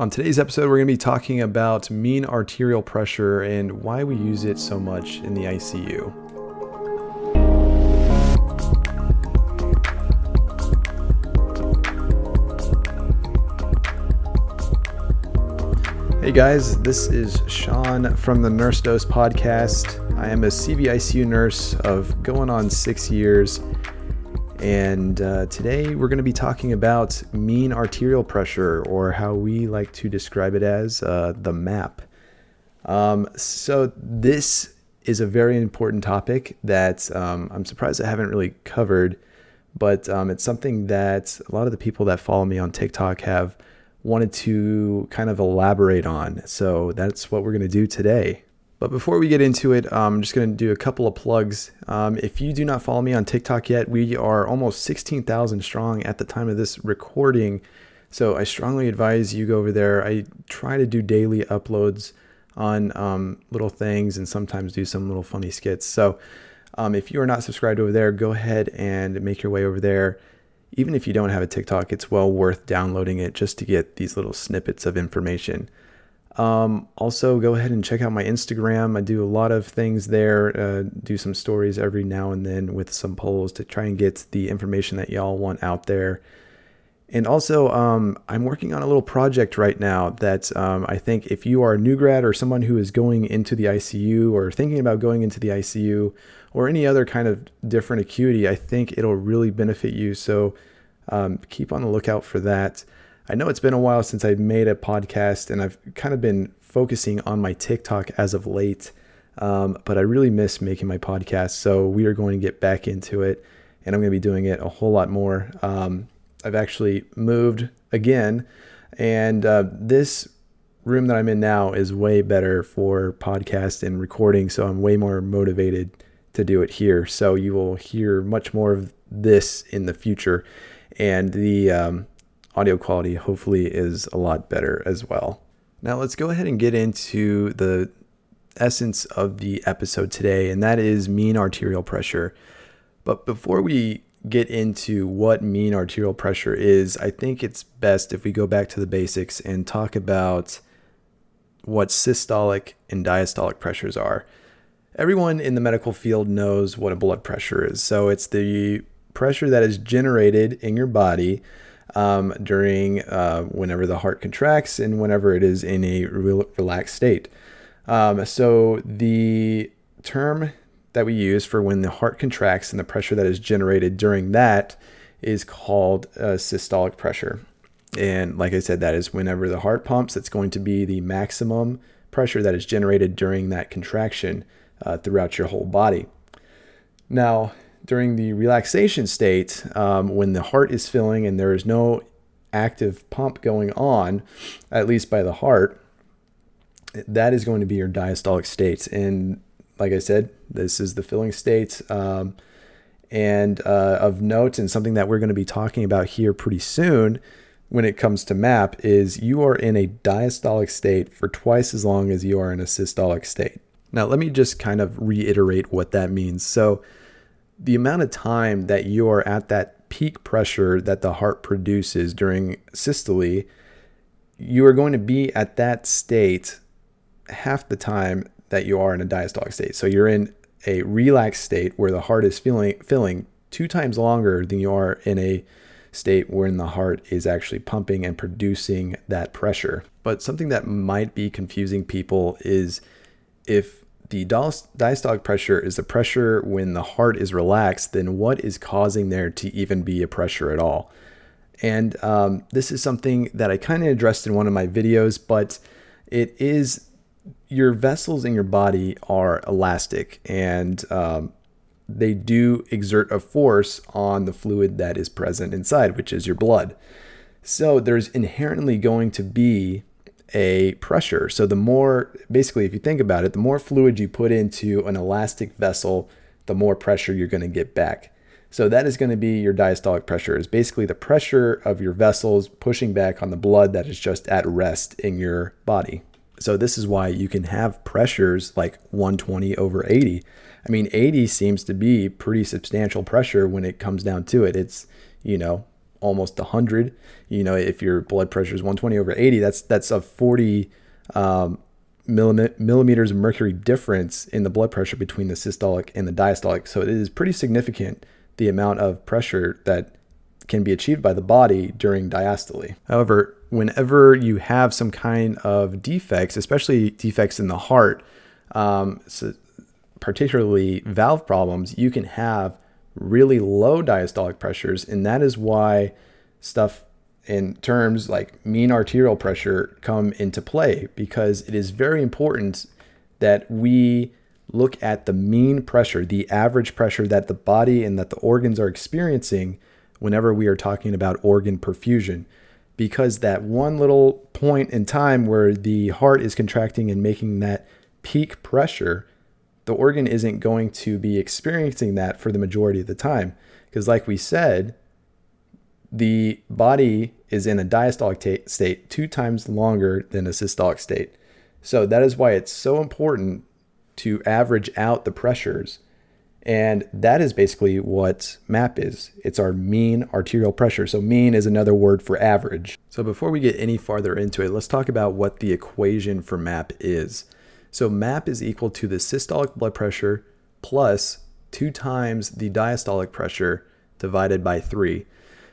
On today's episode, we're going to be talking about mean arterial pressure and why we use it so much in the ICU. Hey guys, this is Sean from the Nurse Dose podcast. I am a CVICU nurse of going on six years and uh, today we're going to be talking about mean arterial pressure, or how we like to describe it as uh, the MAP. Um, so, this is a very important topic that um, I'm surprised I haven't really covered, but um, it's something that a lot of the people that follow me on TikTok have wanted to kind of elaborate on. So, that's what we're going to do today. But before we get into it, I'm just going to do a couple of plugs. Um, if you do not follow me on TikTok yet, we are almost 16,000 strong at the time of this recording. So I strongly advise you go over there. I try to do daily uploads on um, little things and sometimes do some little funny skits. So um, if you are not subscribed over there, go ahead and make your way over there. Even if you don't have a TikTok, it's well worth downloading it just to get these little snippets of information. Um, also, go ahead and check out my Instagram. I do a lot of things there, uh, do some stories every now and then with some polls to try and get the information that y'all want out there. And also, um, I'm working on a little project right now that um, I think if you are a new grad or someone who is going into the ICU or thinking about going into the ICU or any other kind of different acuity, I think it'll really benefit you. So um, keep on the lookout for that. I know it's been a while since I've made a podcast, and I've kind of been focusing on my TikTok as of late. Um, but I really miss making my podcast, so we are going to get back into it, and I'm going to be doing it a whole lot more. Um, I've actually moved again, and uh, this room that I'm in now is way better for podcast and recording, so I'm way more motivated to do it here. So you will hear much more of this in the future, and the um, audio quality hopefully is a lot better as well. Now let's go ahead and get into the essence of the episode today, and that is mean arterial pressure. But before we get into what mean arterial pressure is, I think it's best if we go back to the basics and talk about what systolic and diastolic pressures are. Everyone in the medical field knows what a blood pressure is. So it's the pressure that is generated in your body um, during uh, whenever the heart contracts and whenever it is in a re- relaxed state. Um, so the term that we use for when the heart contracts and the pressure that is generated during that is called uh, systolic pressure. And like I said, that is whenever the heart pumps, it's going to be the maximum pressure that is generated during that contraction uh, throughout your whole body. Now, during the relaxation state, um, when the heart is filling and there is no active pump going on, at least by the heart, that is going to be your diastolic state. And like I said, this is the filling state. Um, and uh, of note, and something that we're going to be talking about here pretty soon when it comes to MAP, is you are in a diastolic state for twice as long as you are in a systolic state. Now, let me just kind of reiterate what that means. So, the amount of time that you are at that peak pressure that the heart produces during systole, you are going to be at that state half the time that you are in a diastolic state. So you're in a relaxed state where the heart is feeling filling two times longer than you are in a state wherein the heart is actually pumping and producing that pressure. But something that might be confusing people is if the diastolic pressure is the pressure when the heart is relaxed, then what is causing there to even be a pressure at all? And um, this is something that I kind of addressed in one of my videos, but it is your vessels in your body are elastic and um, they do exert a force on the fluid that is present inside, which is your blood. So there's inherently going to be a pressure. So the more, basically, if you think about it, the more fluid you put into an elastic vessel, the more pressure you're going to get back. So that is going to be your diastolic pressure is basically the pressure of your vessels pushing back on the blood that is just at rest in your body. So this is why you can have pressures like 120 over 80. I mean, 80 seems to be pretty substantial pressure when it comes down to it. It's, you know, almost 100. You know, if your blood pressure is 120 over 80, that's that's a 40 um, millimeters of mercury difference in the blood pressure between the systolic and the diastolic. So it is pretty significant the amount of pressure that can be achieved by the body during diastole. However, whenever you have some kind of defects, especially defects in the heart, um, so particularly valve problems, you can have really low diastolic pressures, and that is why stuff in terms like mean arterial pressure come into play because it is very important that we look at the mean pressure, the average pressure that the body and that the organs are experiencing whenever we are talking about organ perfusion. Because that one little point in time where the heart is contracting and making that peak pressure, the organ isn't going to be experiencing that for the majority of the time. Because, like we said, the body is in a diastolic state two times longer than a systolic state. So that is why it's so important to average out the pressures. And that is basically what MAP is. It's our mean arterial pressure. So, mean is another word for average. So, before we get any farther into it, let's talk about what the equation for MAP is. So, MAP is equal to the systolic blood pressure plus two times the diastolic pressure divided by three.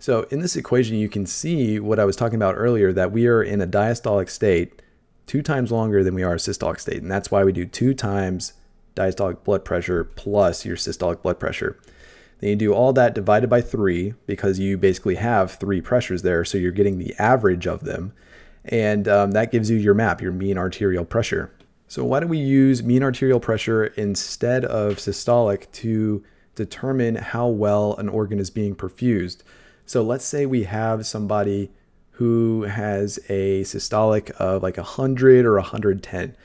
So in this equation, you can see what I was talking about earlier, that we are in a diastolic state two times longer than we are a systolic state. And that's why we do two times diastolic blood pressure plus your systolic blood pressure. Then you do all that divided by three because you basically have three pressures there. So you're getting the average of them. And um, that gives you your map, your mean arterial pressure. So why do we use mean arterial pressure instead of systolic to determine how well an organ is being perfused? So let's say we have somebody who has a systolic of like 100 or 110.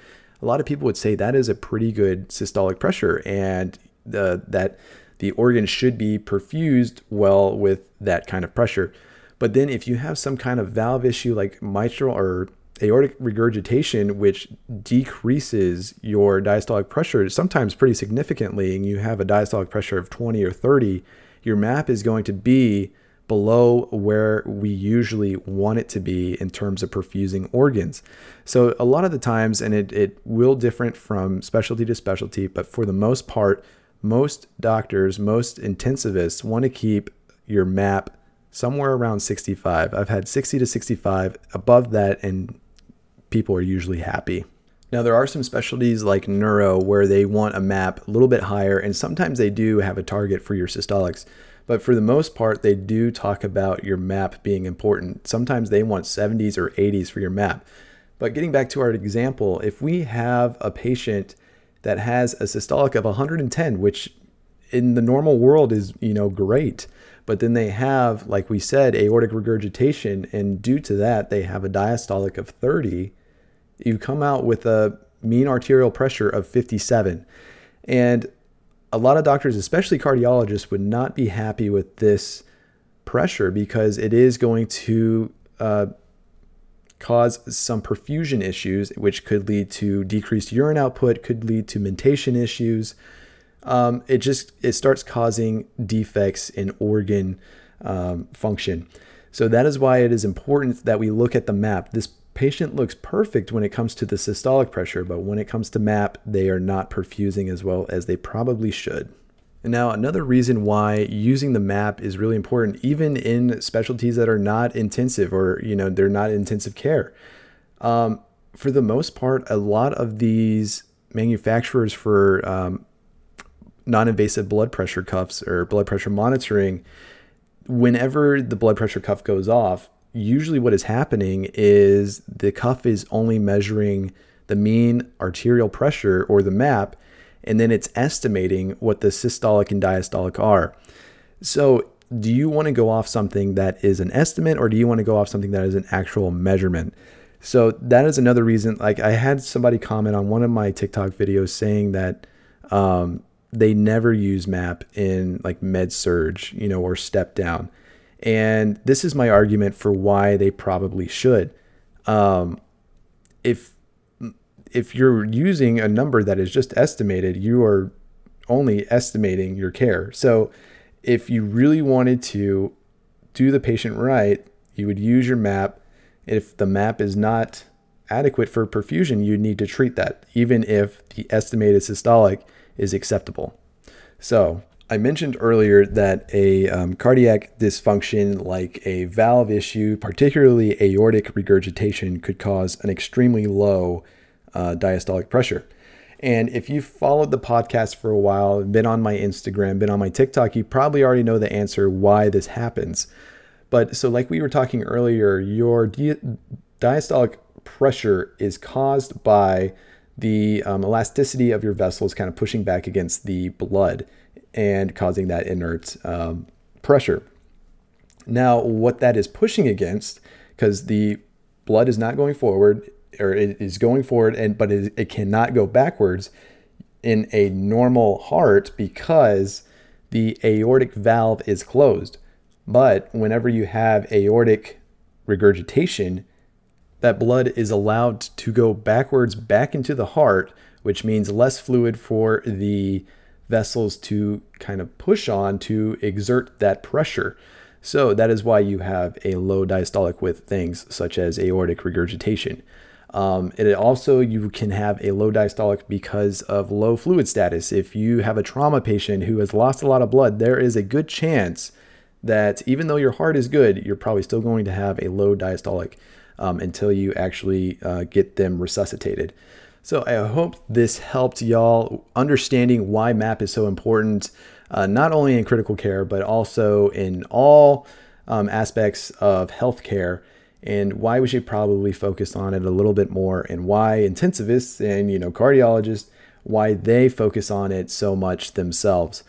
A lot of people would say that is a pretty good systolic pressure and the, that the organ should be perfused well with that kind of pressure. But then if you have some kind of valve issue like mitral or aortic regurgitation, which decreases your diastolic pressure sometimes pretty significantly, and you have a diastolic pressure of 20 or 30, your map is going to be below where we usually want it to be in terms of perfusing organs. So a lot of the times, and it, it will different from specialty to specialty, but for the most part, most doctors, most intensivists want to keep your map somewhere around 65. I've had 60 to 65 above that, and people are usually happy. Now, there are some specialties like neuro where they want a map a little bit higher, and sometimes they do have a target for your systolics. But for the most part, they do talk about your map being important. Sometimes they want 70s or 80s for your map. But getting back to our example, if we have a patient that has a systolic of 110, which in the normal world is, you know, great, but then they have, like we said, aortic regurgitation, and due to that, they have a diastolic of 30, you come out with a mean arterial pressure of 57. And a lot of doctors, especially cardiologists, would not be happy with this pressure because it is going to uh, cause some perfusion issues, which could lead to decreased urine output, could lead to mentation issues. Um, it just it starts causing defects in organ um, function. So that is why it is important that we look at the map. This patient looks perfect when it comes to the systolic pressure, but when it comes to MAP, they are not perfusing as well as they probably should. And now, another reason why using the MAP is really important, even in specialties that are not intensive or, you know, they're not intensive care. Um, for the most part, a lot of these manufacturers for um, non invasive blood pressure cuffs or blood pressure monitoring, whenever the blood pressure cuff goes off, usually what is happening is the cuff is only measuring the mean arterial pressure or the map, and then it's estimating what the systolic and diastolic are. So, do you want to go off something that is an estimate, or do you want to go off something that is an actual measurement? So, that is another reason. Like, I had somebody comment on one of my TikTok videos saying that um, they never use MAP in like med surg, you know, or step down. And this is my argument for why they probably should. Um, if if you're using a number that is just estimated, you are only estimating your care. So if you really wanted to do the patient right, you would use your map. If the map is not adequate for perfusion, you need to treat that, even if the estimated systolic is acceptable. So, I mentioned earlier that a um, cardiac dysfunction like a valve issue, particularly aortic regurgitation, could cause an extremely low uh, diastolic pressure. And if you've followed the podcast for a while, been on my Instagram, been on my TikTok, you probably already know the answer why this happens. But so, like we were talking earlier, your di- diastolic pressure is caused by the um, elasticity of your vessels kind of pushing back against the blood and causing that inert um, pressure. Now, what that is pushing against, because the blood is not going forward, or it is going forward, and but it, it cannot go backwards in a normal heart because the aortic valve is closed. But whenever you have aortic regurgitation, that blood is allowed to go backwards back into the heart, which means less fluid for the vessels to kind of push on to exert that pressure. So that is why you have a low diastolic with things such as aortic regurgitation. Um, it also you can have a low diastolic because of low fluid status. If you have a trauma patient who has lost a lot of blood, there is a good chance that even though your heart is good, you're probably still going to have a low diastolic um, until you actually uh, get them resuscitated. So I hope this helped y'all understanding why MAP is so important, uh, not only in critical care, but also in all um, aspects of healthcare and why we should probably focus on it a little bit more and why intensivists and you know cardiologists why they focus on it so much themselves.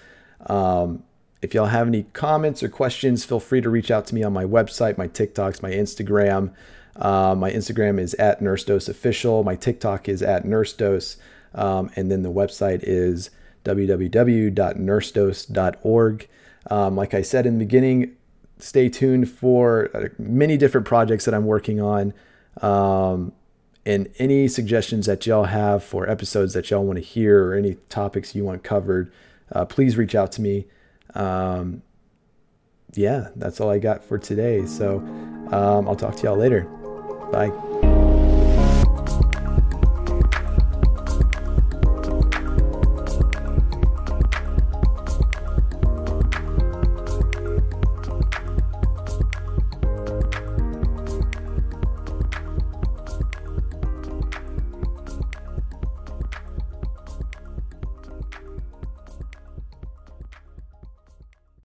Um, if y'all have any comments or questions feel free to reach out to me on my website my tiktoks my instagram uh, my Instagram is at NurseDose Official. My TikTok is at NurseDose. Um, and then the website is www.nursedose.org. Um, like I said in the beginning, stay tuned for uh, many different projects that I'm working on. Um, and any suggestions that y'all have for episodes that y'all want to hear or any topics you want covered, uh, please reach out to me. Um, yeah, that's all I got for today. So um, I'll talk to y'all later. Bye.